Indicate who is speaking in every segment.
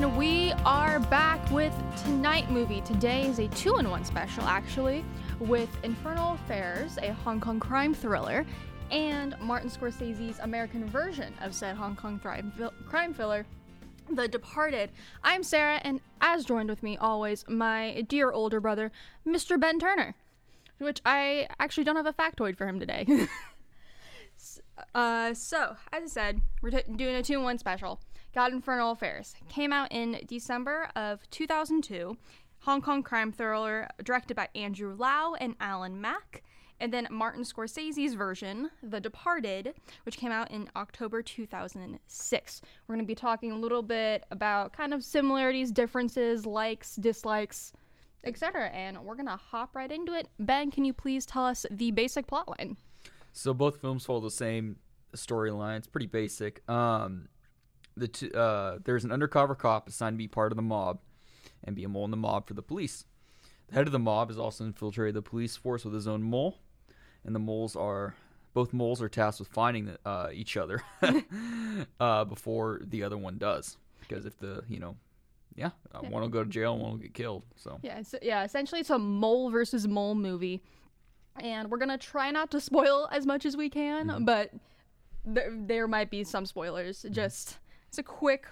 Speaker 1: And we are back with Tonight Movie. Today is a two in one special, actually, with Infernal Affairs, a Hong Kong crime thriller, and Martin Scorsese's American version of said Hong Kong crime, crime thriller, The Departed. I'm Sarah, and as joined with me always, my dear older brother, Mr. Ben Turner, which I actually don't have a factoid for him today. uh, so, as I said, we're t- doing a two in one special. Got Infernal Affairs came out in December of 2002. Hong Kong crime thriller directed by Andrew Lau and Alan Mak. And then Martin Scorsese's version, The Departed, which came out in October 2006. We're going to be talking a little bit about kind of similarities, differences, likes, dislikes, etc. And we're going to hop right into it. Ben, can you please tell us the basic plotline?
Speaker 2: So both films follow the same storyline. It's pretty basic. Um, the two, uh, there's an undercover cop assigned to be part of the mob and be a mole in the mob for the police. The head of the mob has also infiltrated the police force with his own mole, and the moles are both moles are tasked with finding uh, each other uh, before the other one does. Because if the you know, yeah, yeah. one will go to jail, one will get killed. So
Speaker 1: yeah, yeah. Essentially, it's a mole versus mole movie, and we're gonna try not to spoil as much as we can, mm-hmm. but there, there might be some spoilers. Mm-hmm. Just it's a quick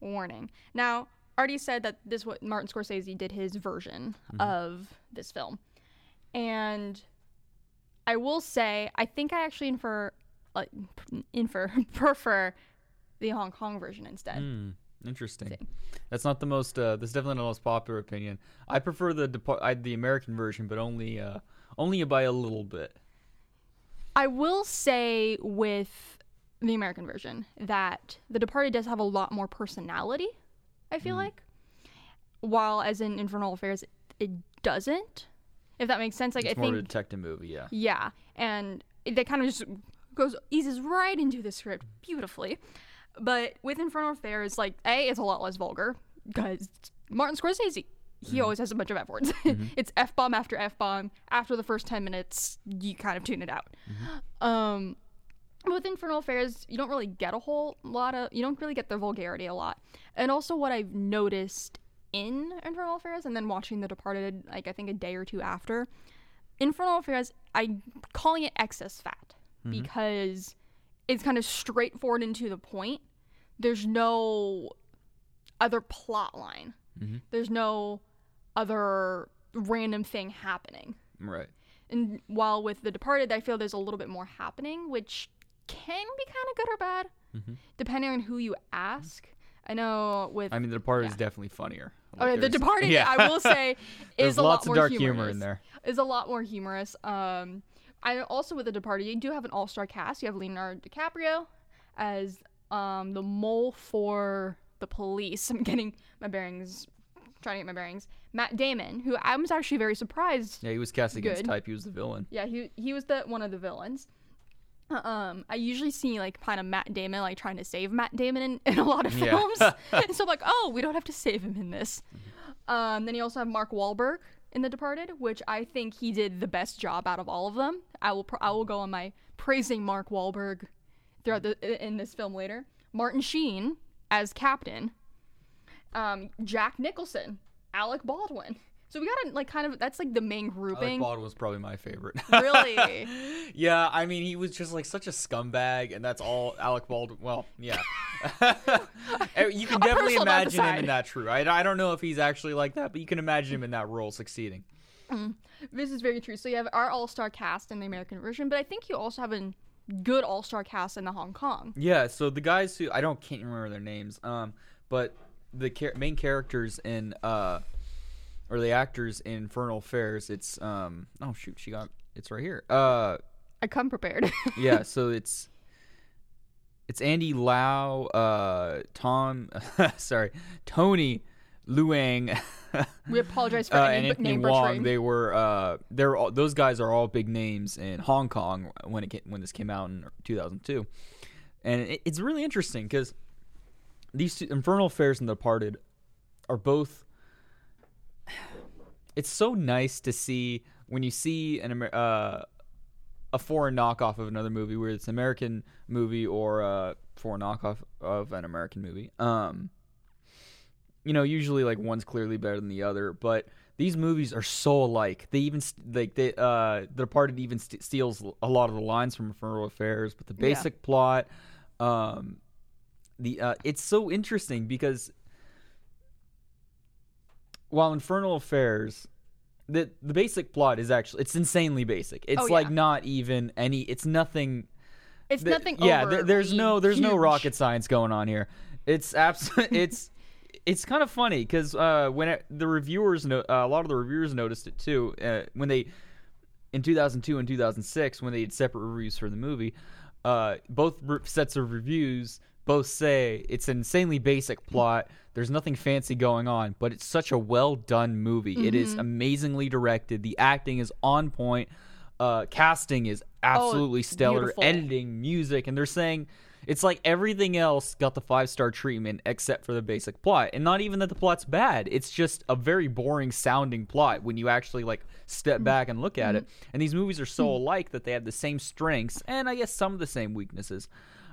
Speaker 1: warning. Now, already said that this what Martin Scorsese did his version mm-hmm. of this film. And I will say I think I actually infer like infer prefer the Hong Kong version instead.
Speaker 2: Mm, interesting. That's not the most. Uh, that's definitely not the most popular opinion. I prefer the Depart- I, the American version, but only uh, only by a little bit.
Speaker 1: I will say with the American version that The Departed does have a lot more personality. I feel mm. like, while as in Infernal Affairs, it doesn't. If that makes sense, like
Speaker 2: it's
Speaker 1: I
Speaker 2: more
Speaker 1: think
Speaker 2: of a detective movie, yeah.
Speaker 1: Yeah, and that kind of just goes eases right into the script beautifully. But with Infernal Affairs, like a, it's a lot less vulgar because Martin Scorsese. He mm always has a bunch of f words. Mm-hmm. it's f bomb after f bomb. After the first ten minutes, you kind of tune it out. Mm-hmm. Um, with Infernal Affairs, you don't really get a whole lot of, you don't really get the vulgarity a lot. And also, what I've noticed in Infernal Affairs, and then watching The Departed, like I think a day or two after, Infernal Affairs, I'm calling it excess fat mm-hmm. because it's kind of straightforward and to the point. There's no other plot line. Mm-hmm. There's no other random thing happening.
Speaker 2: Right.
Speaker 1: And while with The Departed, I feel there's a little bit more happening, which can be kind of good or bad, mm-hmm. depending on who you ask. I know with.
Speaker 2: I mean, The Departed yeah. is definitely funnier.
Speaker 1: Like okay, The Departed, yeah. I will say, is a
Speaker 2: lots
Speaker 1: lot
Speaker 2: of dark
Speaker 1: humorous.
Speaker 2: humor in there.
Speaker 1: Is a lot more humorous. Um, I also with The Departed, you do have an all-star cast. You have Leonardo DiCaprio as um the mole for the police. I'm getting my bearings, trying to get my bearings. Matt Damon, who I was actually very surprised.
Speaker 2: Yeah, he was cast against good. type. He was the villain.
Speaker 1: Yeah, he he was the one of the villains um i usually see like kind of matt damon like trying to save matt damon in, in a lot of films. Yeah. and so i'm like oh we don't have to save him in this. Mm-hmm. um then you also have mark Wahlberg in the departed which i think he did the best job out of all of them. I will i will go on my praising mark Wahlberg throughout the in this film later. Martin sheen as captain. Um jack nicholson alec baldwin so we gotta like kind of that's like the main grouping.
Speaker 2: Alec Baldwin was probably my favorite.
Speaker 1: really?
Speaker 2: yeah, I mean he was just like such a scumbag, and that's all Alec Baldwin. Well, yeah, you can definitely imagine him in that true. I, I don't know if he's actually like that, but you can imagine him in that role succeeding.
Speaker 1: Mm, this is very true. So you have our all-star cast in the American version, but I think you also have a good all-star cast in the Hong Kong.
Speaker 2: Yeah. So the guys who I don't can't remember their names, um, but the main characters in uh or the actors in Infernal Affairs. It's um oh shoot, she got it's right here. Uh
Speaker 1: I come prepared.
Speaker 2: yeah, so it's it's Andy Lau, uh Tom sorry, Tony Leung.
Speaker 1: we apologize for uh, any
Speaker 2: and Anthony
Speaker 1: name
Speaker 2: Wong. They were uh, they're all, those guys are all big names in Hong Kong when it came, when this came out in 2002, and it, it's really interesting because these two, Infernal Affairs and The Departed are both it's so nice to see when you see an uh, a foreign knockoff of another movie, where it's an American movie or a foreign knockoff of an American movie. Um, you know, usually like one's clearly better than the other, but these movies are so alike. They even st- like they uh The Departed even st- steals a lot of the lines from Infernal Affairs, but the
Speaker 1: Yeah.
Speaker 2: basic plot, um, the uh, it's so interesting because while Infernal Affairs, the the basic plot is actually it's insanely basic. It's
Speaker 1: Oh,
Speaker 2: like
Speaker 1: yeah.
Speaker 2: not even any. It's nothing.
Speaker 1: It's
Speaker 2: th-
Speaker 1: nothing.
Speaker 2: Yeah, th- there's
Speaker 1: overly
Speaker 2: no there's no
Speaker 1: huge.
Speaker 2: rocket science going on here. It's absolutely it's it's kind of funny because uh, when it, the reviewers no, uh, a lot of the reviewers noticed it too uh, when they in 2002 and 2006 when they did separate reviews for the movie. Uh, both re- sets of reviews both say it's an insanely basic mm-hmm. plot. There's nothing fancy going on, but it's such a well done movie. It is mm-hmm. amazingly directed. The acting is on point. Uh, casting is oh, absolutely stellar.
Speaker 1: beautiful.
Speaker 2: Editing, music, and they're saying it's like everything else got the five star treatment except for the basic plot. And not even that the plot's bad. It's just a very boring sounding plot when you actually like step mm-hmm. back and look at it. And these movies are so alike that they have the same strengths and I guess some of the same weaknesses,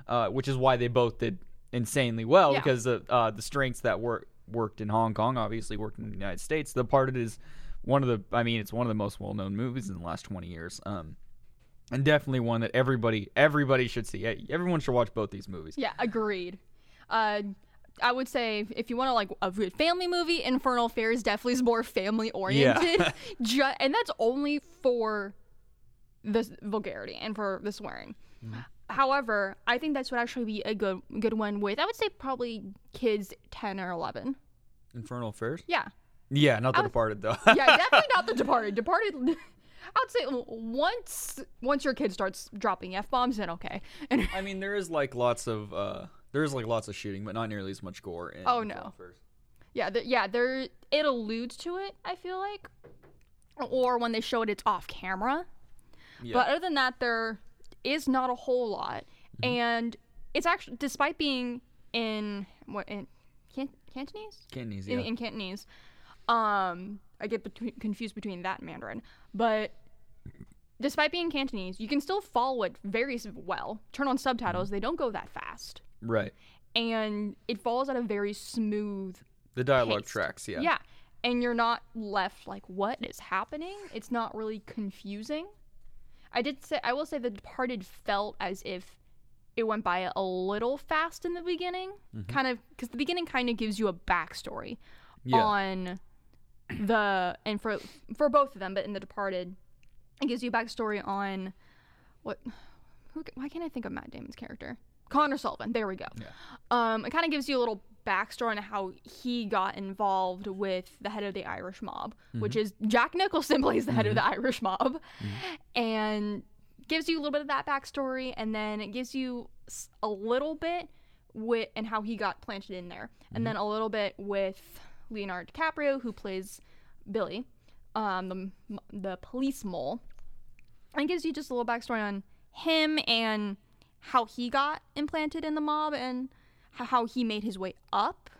Speaker 2: uh, which is why they both did insanely well
Speaker 1: Yeah.
Speaker 2: because uh, uh, the strengths that work worked in Hong Kong obviously worked in the United States. The Departed it is one of the I mean it's one of the most well known movies in the last 20 years. Um, and definitely one that everybody everybody should see. Everyone should watch both these movies.
Speaker 1: Yeah, agreed. Uh, I would say if you want to like a good family movie, Infernal Affairs definitely is more family oriented, Ju- and that's only for the vulgarity and for the swearing.
Speaker 2: Mm-hmm.
Speaker 1: However, I think that's would actually be a good good one with I would say probably kids ten or eleven.
Speaker 2: Infernal Affairs?
Speaker 1: Yeah,
Speaker 2: Yeah, not The
Speaker 1: would-
Speaker 2: Departed though.
Speaker 1: yeah, definitely not the Departed. Departed. I would say once once your kid starts dropping f bombs, then okay. And
Speaker 2: I mean, there is like lots of uh, there is like lots of shooting, but not nearly as much gore. In
Speaker 1: Oh,
Speaker 2: Infernal
Speaker 1: no.
Speaker 2: Affairs.
Speaker 1: Yeah, the, yeah, there it alludes to it. I feel like, or when they show it, it's off camera.
Speaker 2: Yeah.
Speaker 1: But other than that, there is not a whole lot,
Speaker 2: Mm-hmm.
Speaker 1: and it's actually despite being in what in Can- Cantonese
Speaker 2: Cantonese,
Speaker 1: in,
Speaker 2: yeah.
Speaker 1: in Cantonese. Um, I get between, confused between that and Mandarin, but despite being Cantonese, you can still follow it very well. Turn on subtitles;
Speaker 2: Mm-hmm.
Speaker 1: they don't go that fast,
Speaker 2: right.
Speaker 1: and it follows at a very smooth
Speaker 2: The dialogue
Speaker 1: paced.
Speaker 2: tracks, yeah.
Speaker 1: Yeah. And you're not left like, what is happening? It's not really confusing. I did say, I will say, The Departed felt as if it went by a little fast in the beginning. Kind of, because the beginning kind of gives you a backstory
Speaker 2: Yeah.
Speaker 1: on the, and for for both of them, but in The Departed, it gives you a backstory on what, who, why can't I think of Matt Damon's character? Connor Sullivan. There we go. Um, it kind of gives you a little backstory on how he got involved with the head of the Irish mob, mm-hmm. which is Jack Nicholson plays the head of the mm-hmm. Irish mob, mm-hmm. and gives you a little bit of that backstory, and then it gives you a little bit with and how he got planted in there, and then a little bit with Leonardo DiCaprio who plays Billy, um, the the police mole, and it gives you just a little backstory on him and how he got implanted in the mob and how he made his way up.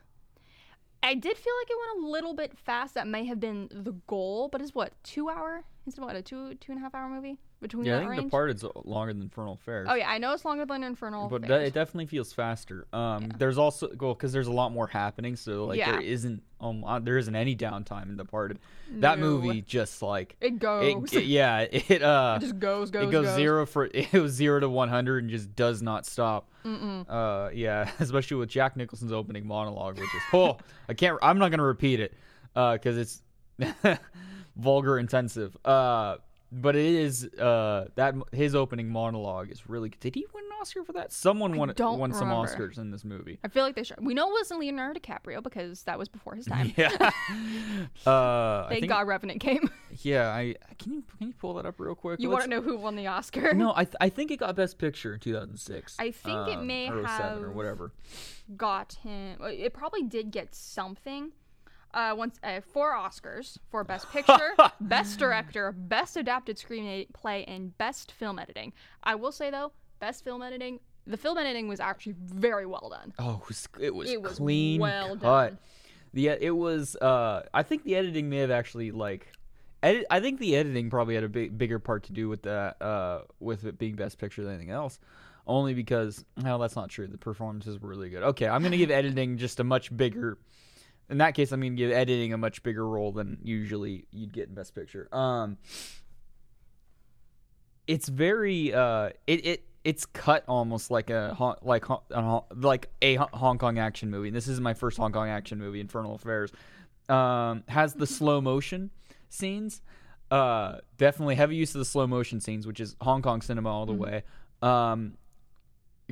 Speaker 1: I did feel like it went a little bit fast. That may have been the goal, but it's what two hour? Is it what a two two and a half hour movie between
Speaker 2: Yeah, I
Speaker 1: that
Speaker 2: think
Speaker 1: range?
Speaker 2: Departed's longer than Infernal Affairs.
Speaker 1: oh yeah, I know it's longer than Infernal. Fair.
Speaker 2: But that,
Speaker 1: Affairs.
Speaker 2: it definitely feels faster. Um, there's also well, because there's a lot more happening, so like
Speaker 1: Yeah.
Speaker 2: there isn't um, uh, there isn't any downtime in Departed. That
Speaker 1: No.
Speaker 2: movie just like
Speaker 1: it
Speaker 2: it,
Speaker 1: goes.
Speaker 2: it- yeah, it uh,
Speaker 1: It just goes, goes,
Speaker 2: it goes,
Speaker 1: goes.
Speaker 2: zero for it was zero to one hundred and just does not stop. Mm-mm. Uh, yeah, especially with Jack Nicholson's opening monologue, which is oh, I can't. I'm not gonna repeat it because it's vulgar intensive. Uh, but it is uh that his opening monologue is really. Good. Did he win an Oscar for that? Someone won won some. Oscars in this movie.
Speaker 1: I feel like they should. We know it wasn't Leonardo DiCaprio because that was before his time.
Speaker 2: Yeah. uh, I
Speaker 1: Thank
Speaker 2: think,
Speaker 1: God Revenant came.
Speaker 2: Yeah, I can you can you pull that up real quick?
Speaker 1: you want to know who won the Oscar?
Speaker 2: No, I th- I think it got Best Picture in 2006.
Speaker 1: I think it may
Speaker 2: or 07 or whatever.
Speaker 1: got him. It probably did get something. Uh, once uh, four Oscars for Best Picture, Best Director, Best Adapted Screenplay, and Best Film Editing. I will say though, Best Film Editing, the film editing was actually very well done.
Speaker 2: Oh, it was, it was
Speaker 1: It was
Speaker 2: clean
Speaker 1: well
Speaker 2: cut.
Speaker 1: done.
Speaker 2: The it was. Uh, I think the editing may have actually like. Edit, I think the editing probably had a big, bigger part to do with that, uh, with it being Best Picture than anything else. Only because, no, that's not true. The performances were really good. Okay, I'm gonna give editing just a much bigger, in that case, I mean, give editing a much bigger role than usually you'd get in Best Picture. Um, it's very uh, it it it's cut almost like a Hon- like Hon- like a Hon- Hong Kong action movie. This is my first Hong Kong action movie, Infernal Affairs. Um, has the slow motion scenes. Uh, definitely heavy use of the slow motion scenes, which is Hong Kong cinema all the way. Um,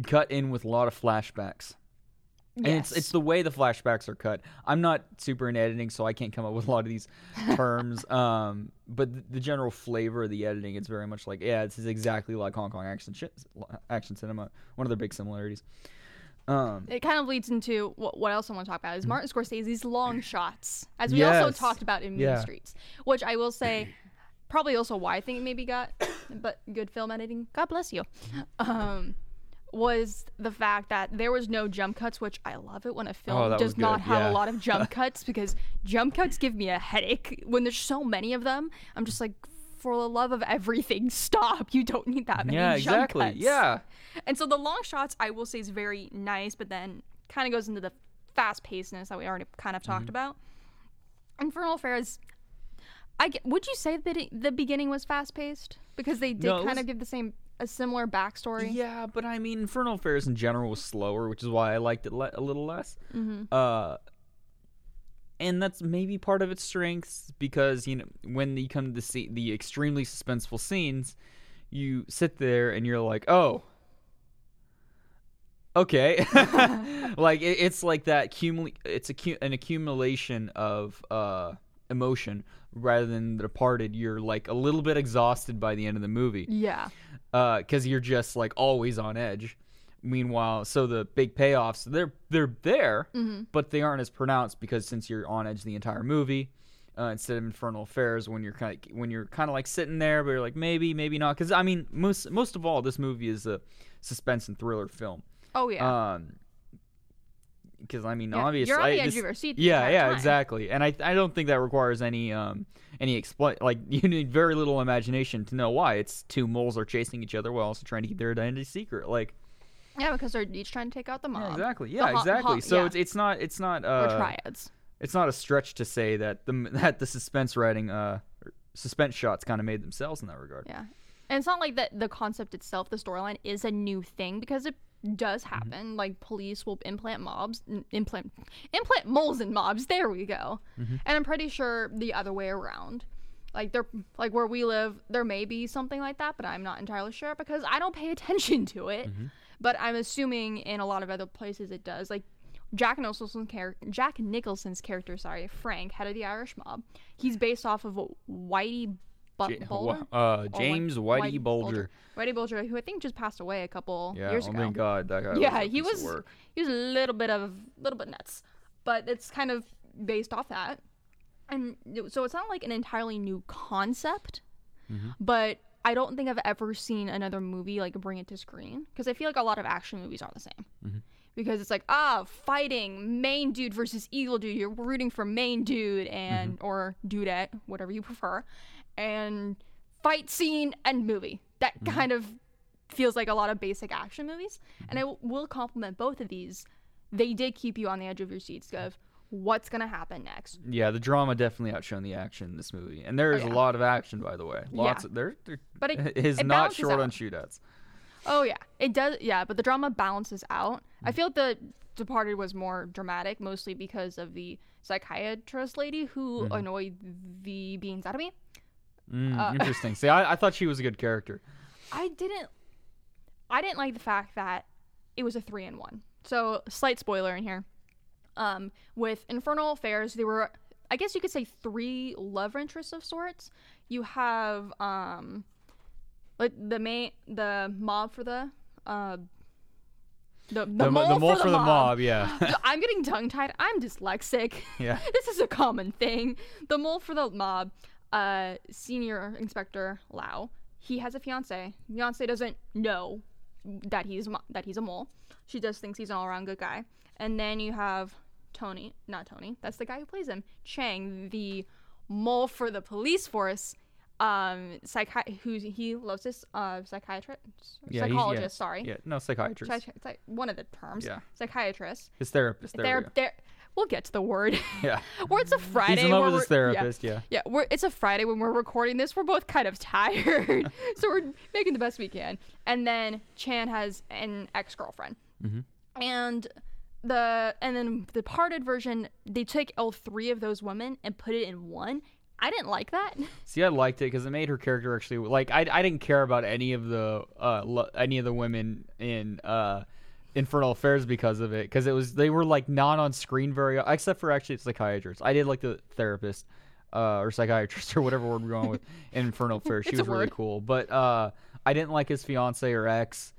Speaker 2: cut in with a lot of flashbacks. And it's
Speaker 1: Yes.
Speaker 2: it's the way the flashbacks are cut. I'm not super in editing, so I can't come up with a lot of these terms. um, but the, the general flavor of the editing, it's very much like yeah, this is exactly like Hong Kong action shi action cinema. One of their big similarities. Um,
Speaker 1: it kind of leads into what, what else I want to talk about is Martin Scorsese's long shots, as we also talked about in Mean
Speaker 2: Yeah.
Speaker 1: Streets, which I will say, probably also why I think it maybe got, but good film editing, God bless you, um, was the fact that there was no jump cuts, which I love it when a film
Speaker 2: Oh,
Speaker 1: does not have
Speaker 2: yeah.
Speaker 1: a lot of jump cuts because jump cuts give me a headache when there's so many of them. I'm just like. For the love of everything, stop! You don't need that many
Speaker 2: yeah,
Speaker 1: jump
Speaker 2: exactly.
Speaker 1: cuts.
Speaker 2: Yeah,
Speaker 1: And so the long shots, I will say, is very nice, but then kind of goes into the fast pacedness that we already kind of
Speaker 2: Mm-hmm.
Speaker 1: talked about. Infernal Affairs, I get, would you say that it, the beginning was fast paced because they did
Speaker 2: No,
Speaker 1: kind
Speaker 2: was-
Speaker 1: of give the same a similar backstory.
Speaker 2: Yeah, but I mean, Infernal Affairs in general was slower, which is why I liked it le- a little less.
Speaker 1: Mm-hmm.
Speaker 2: Uh, and that's maybe part of its strengths because you know when you come to see the extremely suspenseful scenes, you sit there and you're like, oh. Okay, like it, it's like that cumul- It's a cu- an accumulation of uh, emotion rather than The Departed. You're like a little bit exhausted by the end of the movie
Speaker 1: Yeah.
Speaker 2: because you're just like always on edge. Meanwhile, so the big payoffs they're they're there, but they aren't as pronounced because since you're on edge the entire movie, uh, instead of Infernal Affairs when you're kind of when you're kind of like sitting there, but you're like maybe maybe not because I mean most most of all this movie is a suspense and thriller film.
Speaker 1: Oh yeah.
Speaker 2: Um, because I mean,
Speaker 1: Yeah,
Speaker 2: obviously,
Speaker 1: you're on the edge
Speaker 2: this-
Speaker 1: of your seat
Speaker 2: Yeah, yeah,
Speaker 1: time.
Speaker 2: exactly. And I, I don't think that requires any, um, any exploit. Like you need very little imagination to know why it's two moles are chasing each other while also trying to keep their identity secret. Like,
Speaker 1: yeah, because they're each trying to take out the mob.
Speaker 2: yeah, exactly. Yeah,
Speaker 1: ho-
Speaker 2: exactly.
Speaker 1: ho-
Speaker 2: so
Speaker 1: yeah.
Speaker 2: it's it's not it's not
Speaker 1: or
Speaker 2: uh,
Speaker 1: triads.
Speaker 2: it's not a stretch to say that the that the suspense writing, uh, suspense shots kind of made themselves in that regard.
Speaker 1: Yeah. And it's not like that the concept itself, the storyline, is a new thing because it does
Speaker 2: Mm-hmm.
Speaker 1: happen. Like police will implant mobs, n- implant, implant moles in mobs. There we go.
Speaker 2: Mm-hmm.
Speaker 1: And I'm pretty sure the other way around. Like there, like where we live, there may be something like that, but I'm not entirely sure because I don't pay attention to it.
Speaker 2: Mm-hmm.
Speaker 1: But I'm assuming in a lot of other places it does. Like Jack Nicholson's character, Jack Nicholson's character, sorry, Frank, head of the Irish mob. He's based off of a Whitey Bu- Bulger.
Speaker 2: uh, James
Speaker 1: White-
Speaker 2: Whitey Bulger.
Speaker 1: Whitey Bulger, who I think just passed away a couple
Speaker 2: Yeah,
Speaker 1: years
Speaker 2: oh
Speaker 1: ago.
Speaker 2: my god, that guy.
Speaker 1: yeah,
Speaker 2: was a
Speaker 1: he was
Speaker 2: work.
Speaker 1: he was a little bit of little bit nuts, but it's kind of based off that, and so it's not like an entirely new concept,
Speaker 2: Mm-hmm.
Speaker 1: but I don't think I've ever seen another movie like bring it to screen because I feel like a lot of action movies are the same.
Speaker 2: Mm-hmm.
Speaker 1: Because it's like ah, fighting main dude versus evil dude. You're rooting for main dude and
Speaker 2: Mm-hmm.
Speaker 1: or dudette, whatever you prefer, and fight scene and movie. That
Speaker 2: Mm-hmm.
Speaker 1: kind of feels like a lot of basic action movies. And I w- will compliment both of these. They did keep you on the edge of your seats of what's gonna happen next.
Speaker 2: Yeah, the drama definitely outshone the action in this movie, and there is
Speaker 1: Oh, yeah.
Speaker 2: a lot of action, by the way. Lots
Speaker 1: Yeah.
Speaker 2: of there. there
Speaker 1: But it-
Speaker 2: is
Speaker 1: it
Speaker 2: not short
Speaker 1: out.
Speaker 2: on shootouts.
Speaker 1: Oh yeah, it does. Yeah, but the drama balances out.
Speaker 2: Mm.
Speaker 1: I feel like the Departed was more dramatic, mostly because of the psychiatrist lady who
Speaker 2: Mm-hmm.
Speaker 1: annoyed the beans out of me.
Speaker 2: Mm,
Speaker 1: Uh,
Speaker 2: interesting. See, I, I thought she was a good character.
Speaker 1: I didn't. I didn't like the fact that it was a three in one. So slight spoiler in here. Um, with Infernal Affairs, there were, I guess you could say, three love interests of sorts. You have um, like the main, the mob for the uh, the the,
Speaker 2: The,
Speaker 1: mole,
Speaker 2: the mole
Speaker 1: for, the, mob.
Speaker 2: yeah,
Speaker 1: I'm getting tongue tied. I'm dyslexic.
Speaker 2: yeah.
Speaker 1: this is a common thing. The mole for the mob, uh, senior inspector Lau, he has a fiance. Fiance doesn't know that he's that he's a mole. She just thinks he's an all around good guy. And then you have Tony, not Tony. That's the guy who plays him. Chang, the mole for the police force. Um, psychi- who he loves this uh psychiatrist,
Speaker 2: Yeah, he's- yeah,
Speaker 1: psychologist. sorry,
Speaker 2: Yeah, no psychiatrist.
Speaker 1: Psychi- psych- one of the terms.
Speaker 2: Yeah.
Speaker 1: Psychiatrist
Speaker 2: His therapist. There
Speaker 1: they're
Speaker 2: we go.
Speaker 1: they're we'll get to the word.
Speaker 2: Yeah.
Speaker 1: where it's a Friday.
Speaker 2: He's in love with his
Speaker 1: we're- yeah.
Speaker 2: therapist. Yeah.
Speaker 1: Yeah, we're, it's a Friday when we're recording this. We're both kind of tired, so we're making the best we can. And then Chan has an ex girlfriend,
Speaker 2: Mhm.
Speaker 1: and the and then the parted version they took all three of those women and put it in one. I didn't like that.
Speaker 2: See, I liked it because it made her character actually like I, I didn't care about any of the uh lo- any of the women in uh Infernal Affairs because of it because it was they were like not on screen very except for actually psychiatrists. I did like the therapist uh or psychiatrist or whatever word we're going with in Infernal Affairs. She was really cool, but uh I didn't like his fiance or ex.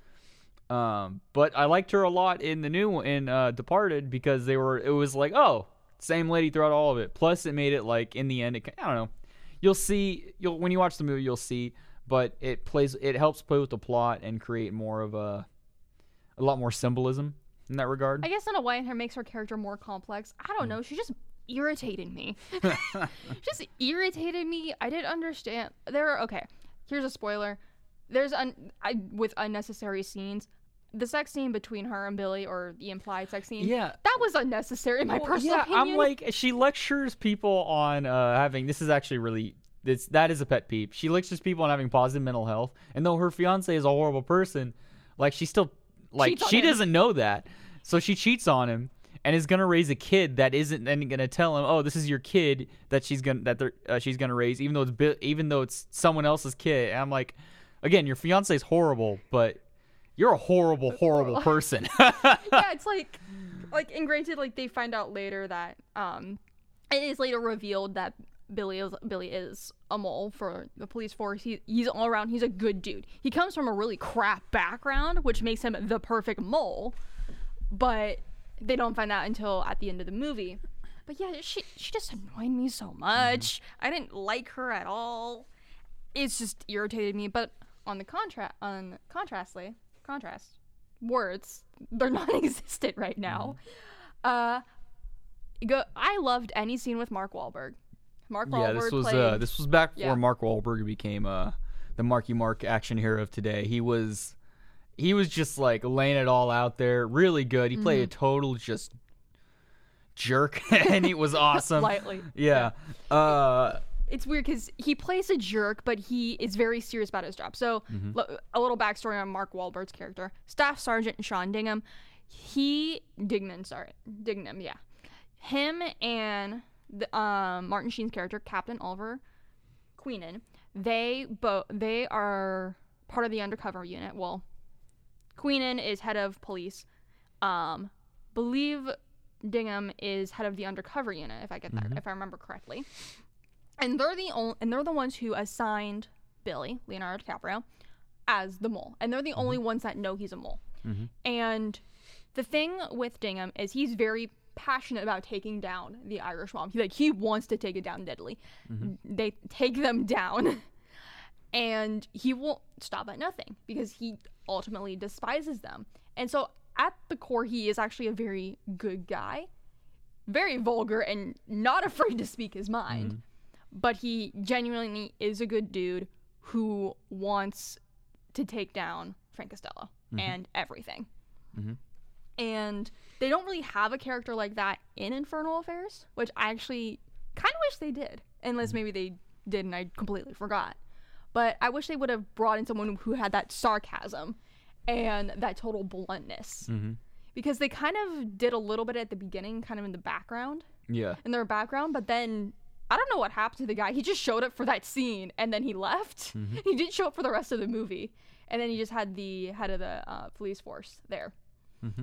Speaker 2: Um, but I liked her a lot in the new in uh, Departed because they were. It was like, oh, same lady throughout all of it. Plus, it made it like in the end. It, I don't know. You'll see. You'll when you watch the movie, you'll see. But it plays. It helps play with the plot and create more of a, a lot more symbolism in that regard.
Speaker 1: I guess in a way, it makes her character more complex. I don't know. She just irritated me. just irritated me. I didn't understand. There. Are, okay. Here's a spoiler. There's un I, with unnecessary scenes. The sex scene between her and Billy, or the implied sex scene.
Speaker 2: Yeah.
Speaker 1: That was unnecessary, in my
Speaker 2: Well,
Speaker 1: personal
Speaker 2: yeah,
Speaker 1: opinion.
Speaker 2: I'm like she lectures people on uh, having. This is actually really. This that is a pet peeve. She lectures people on having positive mental health, and though her fiance is a horrible person, like she still like she
Speaker 1: him.
Speaker 2: doesn't know that, so she cheats on him and is gonna raise a kid that isn't then gonna tell him, oh, this is your kid that she's gonna that they're, uh, she's gonna raise, even though it's bi- even though it's someone else's kid. And I'm like, again, your fiance is horrible, but you're a horrible, horrible person.
Speaker 1: yeah, it's like, like, and granted, like they find out later that um, it is later revealed that Billy is Billy is a mole for the police force. He he's all around. He's a good dude. He comes from a really crap background, which makes him the perfect mole. But they don't find out until at the end of the movie. But yeah, she she just annoyed me so much. I didn't like her at all. It's just irritated me. But on the contrast, on contrastly, contrast words, they're non-existent right now. Uh, go. I loved any scene with Mark Wahlberg. Mark
Speaker 2: Yeah, this was
Speaker 1: played.
Speaker 2: uh, this was back before
Speaker 1: Yeah.
Speaker 2: Mark Wahlberg became uh, the Marky Mark action hero of today. He was he was just like laying it all out there, really good. He played a
Speaker 1: Mm-hmm.
Speaker 2: total just jerk, and it was awesome.
Speaker 1: Lightly.
Speaker 2: yeah. Uh,
Speaker 1: it's weird because he plays a jerk, but he is very serious about his job. So, a little backstory on Mark Wahlberg's character: Staff Sergeant Sean Dingham. He Dignan, sorry, Dignam, yeah. Him and the, um, Martin Sheen's character, Captain Oliver Queenan, they both they are part of the undercover unit. Well, Queenan is head of police. Um, believe Dingham is head of the undercover unit, if I get that, if I remember correctly and they're the only and they're the ones who assigned Billy Leonardo DiCaprio as the mole, and they're the only ones that know he's a mole. And the thing with Dingham is he's very passionate about taking down the Irish mob. He like he wants to take it down deadly. Mm-hmm. They take them down, and he won't stop at nothing because he ultimately despises them. And so at the core, he is actually a very good guy, very vulgar and not afraid to speak his mind mm-hmm. but he genuinely is a good dude who wants to take down Frank Costello mm-hmm. and everything. And they don't really have a character like that in Infernal Affairs, which I actually kind of wish they did, unless mm-hmm. maybe they did and I completely forgot. But I wish they would have brought in someone who had that sarcasm and that total bluntness. Mm-hmm. Because they kind of did a little bit at the beginning, kind of in the background
Speaker 2: yeah.
Speaker 1: in their background, but then I don't know what happened to the guy. He just showed up for that scene and then he left. Mm-hmm. He didn't show up for the rest of the movie. And then he just had the head of the uh, police force there,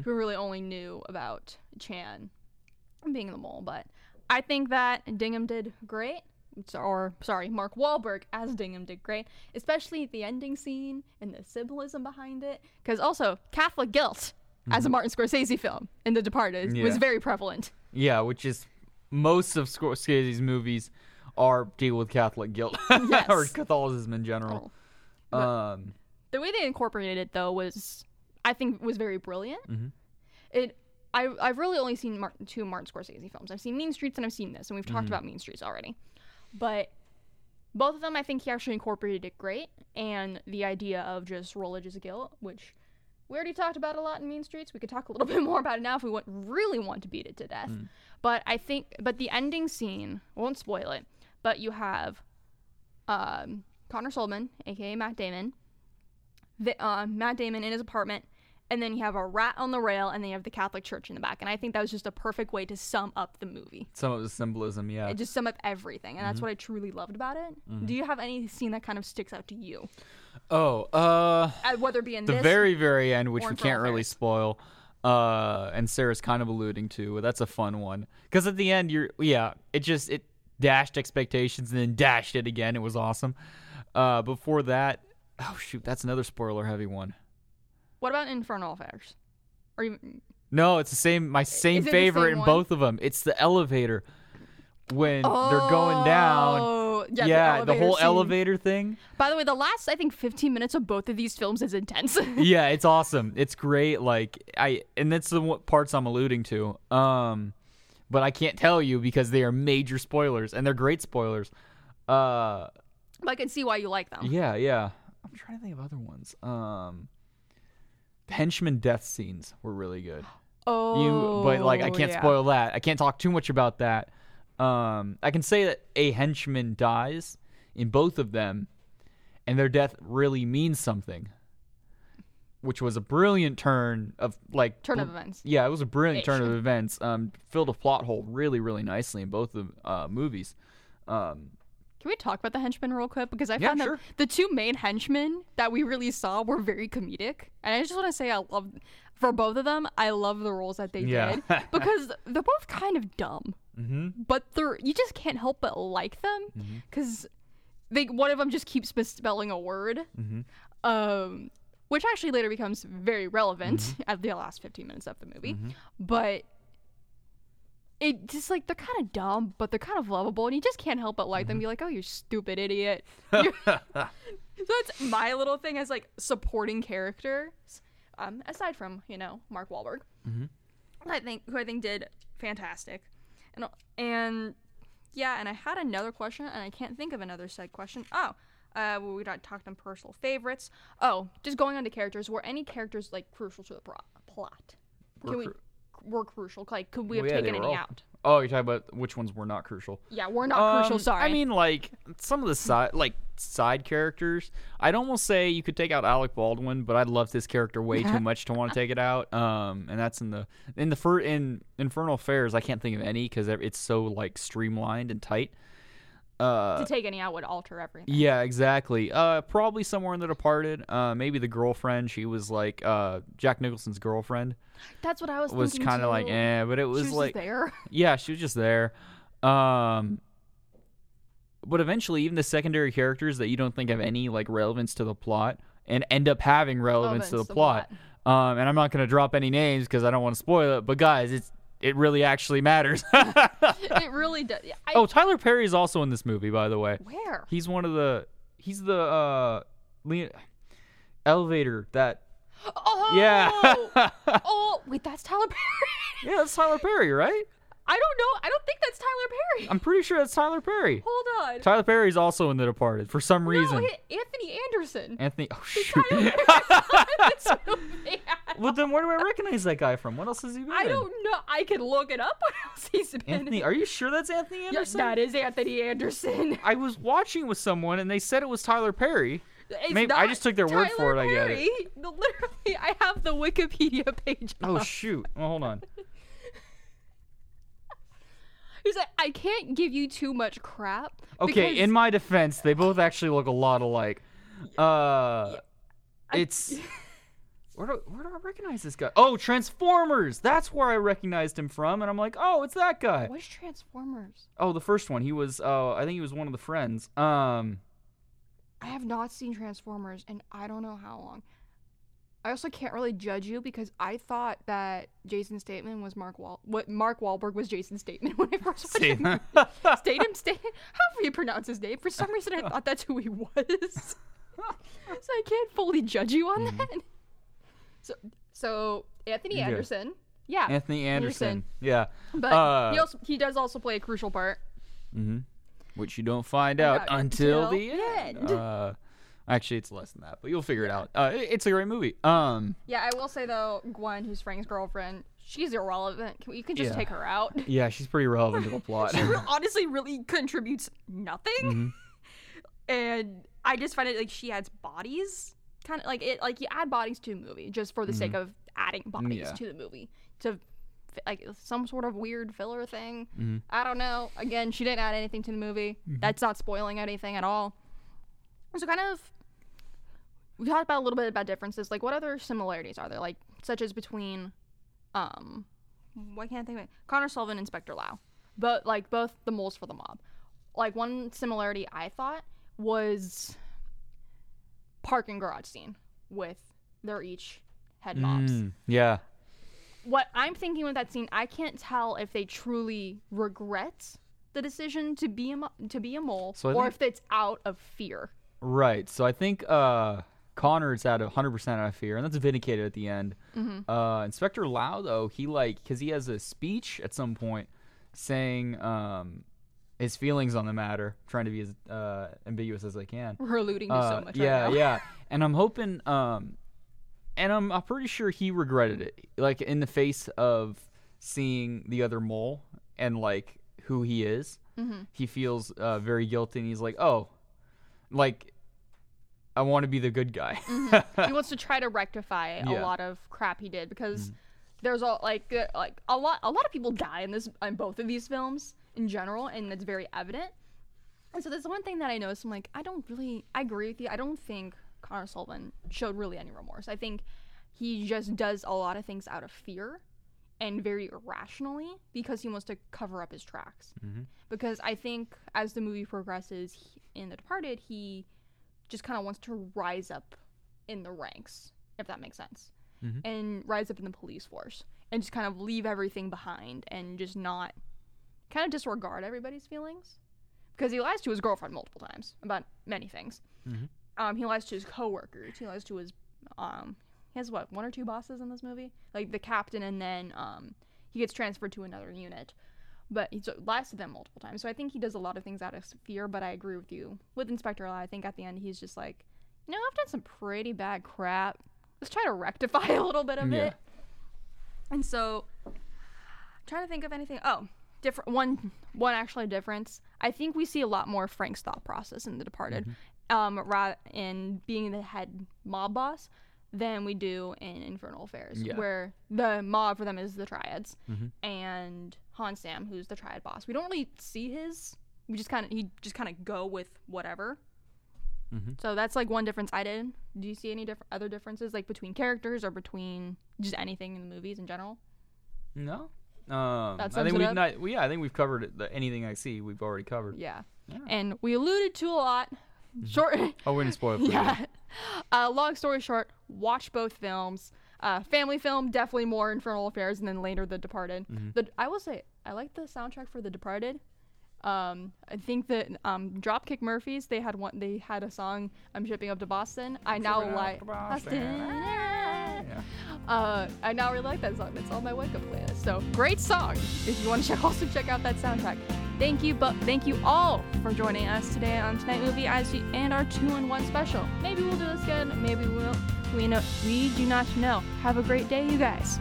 Speaker 1: who really only knew about Chan being the mole. But I think that Dingham did great. Or sorry, Mark Wahlberg as Dingham did great, especially the ending scene and the symbolism behind it. Because also Catholic guilt, as a Martin Scorsese film in The Departed, was very prevalent.
Speaker 2: Yeah, which is most of Scorsese's movies are deal with Catholic guilt
Speaker 1: Yes.
Speaker 2: or Catholicism in general.
Speaker 1: But-
Speaker 2: Um,
Speaker 1: the way they incorporated it though was i think was very brilliant
Speaker 2: Mhm.
Speaker 1: it I, i've really only seen Mar- two martin scorsese films i've seen mean streets and i've seen this and we've
Speaker 2: Mm-hmm.
Speaker 1: talked about mean streets already but both of them i think he actually incorporated it great and the idea of just religious guilt which we already talked about a lot in Mean Streets. We could talk a little bit more about it now if we want, really want to beat it to death. But I think, but the ending scene won't spoil it. But you have um, Connor Solman, aka Matt Damon, the, uh, Matt Damon in his apartment, and then you have a rat on the rail, and then you have the Catholic Church in the back. And I think that was just a perfect way to sum up the movie.
Speaker 2: Some of the symbolism, yeah.
Speaker 1: It just sum up everything, and that's what I truly loved about it. Do you have any scene that kind of sticks out to you,
Speaker 2: Oh, uh,
Speaker 1: uh, whether it be in
Speaker 2: the very very end, which we can't really spoil, uh, and Sarah's kind of alluding to. That's a fun one because at the end, you're yeah, it just it dashed expectations and then dashed it again. It was awesome. Uh, before that, oh shoot, that's another spoiler heavy one.
Speaker 1: What about Infernal Affairs? Or even,
Speaker 2: No, it's the same. My same favorite
Speaker 1: same
Speaker 2: in both of them. It's the elevator when they're going down.
Speaker 1: Oh, yeah,
Speaker 2: Yeah,
Speaker 1: the,
Speaker 2: the, whole
Speaker 1: scene.
Speaker 2: elevator thing.
Speaker 1: By the way, the last I think 15 minutes of both of these films is intense.
Speaker 2: yeah, it's awesome. It's great. Like I, and that's the parts I'm alluding to. Um, but I can't tell you because they are major spoilers, and they're great spoilers. Uh,
Speaker 1: but I can see why you like them.
Speaker 2: yeah, yeah. I'm trying to think of other ones. Um, henchman death scenes were really good.
Speaker 1: Oh,
Speaker 2: You, but like I can't
Speaker 1: yeah.
Speaker 2: spoil that. I can't talk too much about that. Um, I can say that a henchman dies in both of them, and their death really means something. Which was a brilliant turn of like
Speaker 1: Turn of events.
Speaker 2: Yeah, it was a brilliant turn of events. Um, filled a plot hole really, really nicely in both of uh, movies. Um,
Speaker 1: Can we talk about the henchmen real quick? Because I
Speaker 2: Yeah,
Speaker 1: found
Speaker 2: sure.
Speaker 1: that the two main henchmen that we really saw were very comedic, and I just want to say I love for both of them. I love the roles that they
Speaker 2: Yeah.
Speaker 1: did because they're both kind of dumb,
Speaker 2: hmm
Speaker 1: but they're you just can't help but like them
Speaker 2: Mm-hmm.
Speaker 1: because they one of them just keeps misspelling a word,
Speaker 2: Mm-hmm.
Speaker 1: um, which actually later becomes very relevant
Speaker 2: Mm-hmm.
Speaker 1: at the last 15 minutes of the movie, but. It just like they're kind of dumb, but they're kind of lovable, and you just can't help but like
Speaker 2: Mm-hmm.
Speaker 1: them. Be like, "Oh, you stupid idiot!" So that's my little thing as like supporting characters. Um, aside from you know Mark Wahlberg,
Speaker 2: Mhm.
Speaker 1: I think who I think did fantastic, and and yeah, and I had another question, and I can't think of another said question. Oh, uh, well, we got talked on personal favorites. Oh, just going on to characters. Were any characters like crucial to the pro- plot? Can we were crucial? Like, could we have
Speaker 2: Well, yeah, they
Speaker 1: taken
Speaker 2: were
Speaker 1: any
Speaker 2: all-
Speaker 1: out?
Speaker 2: Oh, you're talking about which ones were not crucial.
Speaker 1: Yeah, we're not crucial.
Speaker 2: Um,
Speaker 1: Sorry.
Speaker 2: I mean, like some of the side, like side characters. I'd almost say you could take out Alec Baldwin, but I'd love this character way too much to want to take it out. Um, and that's in the in the fir- in Infernal Affairs. I can't think of any because it's so like streamlined and tight. Uh,
Speaker 1: to take any out would alter everything.
Speaker 2: yeah, exactly. Uh, probably somewhere in The Departed. Uh, maybe the girlfriend. She was like uh Jack Nicholson's girlfriend.
Speaker 1: That's what I was.
Speaker 2: Was kind of like eh, but it
Speaker 1: She
Speaker 2: was,
Speaker 1: was just
Speaker 2: like
Speaker 1: there.
Speaker 2: yeah, she was just there. Um, but eventually, even the secondary characters that you don't think have any like relevance to the plot and end up having relevance, to the
Speaker 1: Relevance to the
Speaker 2: plot. Um, and I'm not going to drop any names because I don't want to spoil it. But guys, it's it really actually matters.
Speaker 1: it really does. I,
Speaker 2: oh, Tyler Perry is also in this movie, by the way.
Speaker 1: where?
Speaker 2: He's one of the he's the uh Leon, elevator that
Speaker 1: Oh,
Speaker 2: yeah
Speaker 1: oh, wait, that's Tyler Perry.
Speaker 2: yeah that's Tyler Perry, right?
Speaker 1: I don't know. I don't think that's Tyler Perry.
Speaker 2: I'm pretty sure that's Tyler Perry.
Speaker 1: Hold on.
Speaker 2: Tyler Perry's also in The Departed for some
Speaker 1: no,
Speaker 2: reason.
Speaker 1: An- Anthony Anderson.
Speaker 2: Anthony. Oh shoot.
Speaker 1: Tyler Perry's in this movie.
Speaker 2: well, then where do I recognize that guy from? What else has he been
Speaker 1: I
Speaker 2: in?
Speaker 1: don't know. I can look it up. What else he's been?
Speaker 2: Anthony. Are you sure that's Anthony
Speaker 1: Yes,
Speaker 2: Anderson?
Speaker 1: that is Anthony Anderson.
Speaker 2: I was watching with someone and they said it was Tyler Perry.
Speaker 1: It's
Speaker 2: Maybe- I just took their word for
Speaker 1: Tyler
Speaker 2: it, I get it.
Speaker 1: Literally, I have the Wikipedia page.
Speaker 2: Oh
Speaker 1: up.
Speaker 2: shoot. Well, hold on.
Speaker 1: He's like, I can't give you too much crap.
Speaker 2: Okay,
Speaker 1: because
Speaker 2: in my defense, they both actually look a lot alike. Uh, it's where do where do I recognize this guy? Oh, Transformers. That's where I recognized him from, and I'm like, oh, it's that guy.
Speaker 1: What's Transformers?
Speaker 2: Oh, the first one. He was. Uh, I think he was one of the friends. Um.
Speaker 1: I have not seen Transformers and I don't know how long. I also can't really judge you because I thought that Jason Statham was Mark Wal. What Mark Wahlberg was Jason Statham when I first watched him.
Speaker 2: Statham.
Speaker 1: Statham. However you pronounce his name. For some reason, I thought that's who he was. so I can't fully judge you on that. So, so Anthony
Speaker 2: Okay.
Speaker 1: Anderson. Yeah,
Speaker 2: Anthony Anderson.
Speaker 1: Anderson.
Speaker 2: Yeah.
Speaker 1: but
Speaker 2: uh,
Speaker 1: he also he does also play a crucial part.
Speaker 2: hmm Which you don't find out
Speaker 1: out
Speaker 2: until
Speaker 1: until
Speaker 2: the
Speaker 1: the
Speaker 2: end.
Speaker 1: end.
Speaker 2: Uh, Actually, it's less than that, but you'll figure it out. Uh, it- it's a great movie. Um,
Speaker 1: Yeah, I will say though, Gwen, who's Frank's girlfriend, she's irrelevant. Can- You can just
Speaker 2: Yeah.
Speaker 1: take her out.
Speaker 2: yeah, she's pretty relevant to the plot.
Speaker 1: she re- honestly really contributes nothing.
Speaker 2: Mm-hmm.
Speaker 1: And I just find it like she adds bodies, kind of like it. Like you add bodies to a movie just for the sake of adding bodies
Speaker 2: Mm-hmm. Yeah.
Speaker 1: to the movie to like some sort of weird filler thing.
Speaker 2: Mm-hmm.
Speaker 1: I don't know. Again, she didn't add anything to the movie. That's not spoiling anything at all. So kind of we talked about a little bit about differences. Like what other similarities are there? Like such as between um why can't I think of it? Connor Sullivan and Inspector Lau. But like both the moles for the mob. Like one similarity I thought was parking garage scene with their each head mobs
Speaker 2: Mm, yeah.
Speaker 1: what I'm thinking with that scene, I can't tell if they truly regret the decision to be a mo- to be a mole,
Speaker 2: So
Speaker 1: or
Speaker 2: think-
Speaker 1: if it's out of fear.
Speaker 2: Right. So I think uh, Connor's at 100% out of fear, and that's vindicated at the end. Uh, Inspector Lau, though, he like, because he has a speech at some point saying um, his feelings on the matter, trying to be as uh, ambiguous as I can.
Speaker 1: We're alluding to
Speaker 2: Uh,
Speaker 1: so much.
Speaker 2: yeah,
Speaker 1: right now.
Speaker 2: yeah. And I'm hoping, um, and I'm, I'm pretty sure he regretted it, like in the face of seeing the other mole and like who he is.
Speaker 1: Mm-hmm.
Speaker 2: He feels uh, very guilty, and he's like, oh, like I want to be the good guy.
Speaker 1: he wants to try to rectify a
Speaker 2: Yeah.
Speaker 1: lot of crap he did because there's a like uh, like a lot a lot of people die in this in both of these films in general, and it's very evident. And so there's one thing that I noticed. I'm like, I don't really. I agree with you. I don't think Connor Sullivan showed really any remorse. I think he just does a lot of things out of fear and very irrationally because he wants to cover up his tracks. Mm-hmm. Because I think as the movie progresses he, in The Departed, he just kind of wants to rise up in the ranks, if that makes sense, mm-hmm. and rise up in the police force and just kind of leave everything behind and just not kind of disregard everybody's feelings because he lies to his girlfriend multiple times about many things. Um, he lies to his coworkers. He lies to his um, he has what one or two bosses in this movie, like the captain, and then um, he gets transferred to another unit. But he lies to them multiple times. So I think he does a lot of things out of fear. But I agree with you with Inspector Lau. I think at the end he's just like, you know, I've done some pretty bad crap. Let's try to rectify a little bit of
Speaker 2: Yeah.
Speaker 1: it. And so, trying to think of anything. Oh, different one. One actually difference. I think we see a lot more Frank's thought process in The Departed, mm-hmm. um, ra- in being the head mob boss, than we do in Infernal Affairs,
Speaker 2: Yeah.
Speaker 1: where the mob for them is the Triads, mm-hmm. and Hon Sam, who's the Triad boss. We don't really see his. We just kind of he just kind of go with whatever. Mm-hmm. So that's like one difference I did. Do you see any different other differences like between characters or between just anything in the movies in general?
Speaker 2: no. Um,
Speaker 1: That
Speaker 2: I think
Speaker 1: it
Speaker 2: we've
Speaker 1: up?
Speaker 2: not. Well, yeah, I think we've covered it, the, anything I see. We've already covered.
Speaker 1: Yeah.
Speaker 2: Yeah.
Speaker 1: And we alluded to a lot. Short.
Speaker 2: Oh, we didn't spoil it.
Speaker 1: yeah. Uh, long story short, watch both films. Uh, family film, definitely more Infernal Affairs, and then later The Departed. The I will say, I like the soundtrack for The Departed. Um, I think that um, Dropkick Murphys they had one. They had a song. I'm shipping up to Boston. I now
Speaker 2: Shipping up
Speaker 1: like
Speaker 2: to Boston.
Speaker 1: Uh, I now really like that song. It's on my wake up playlist. So great song. If you want to check, also check out that soundtrack. Thank you, but thank you all for joining us today on Tonight Movie as and our two in one special. Maybe we'll do this again. Maybe we'll. We know. We do not know. Have a great day, you guys.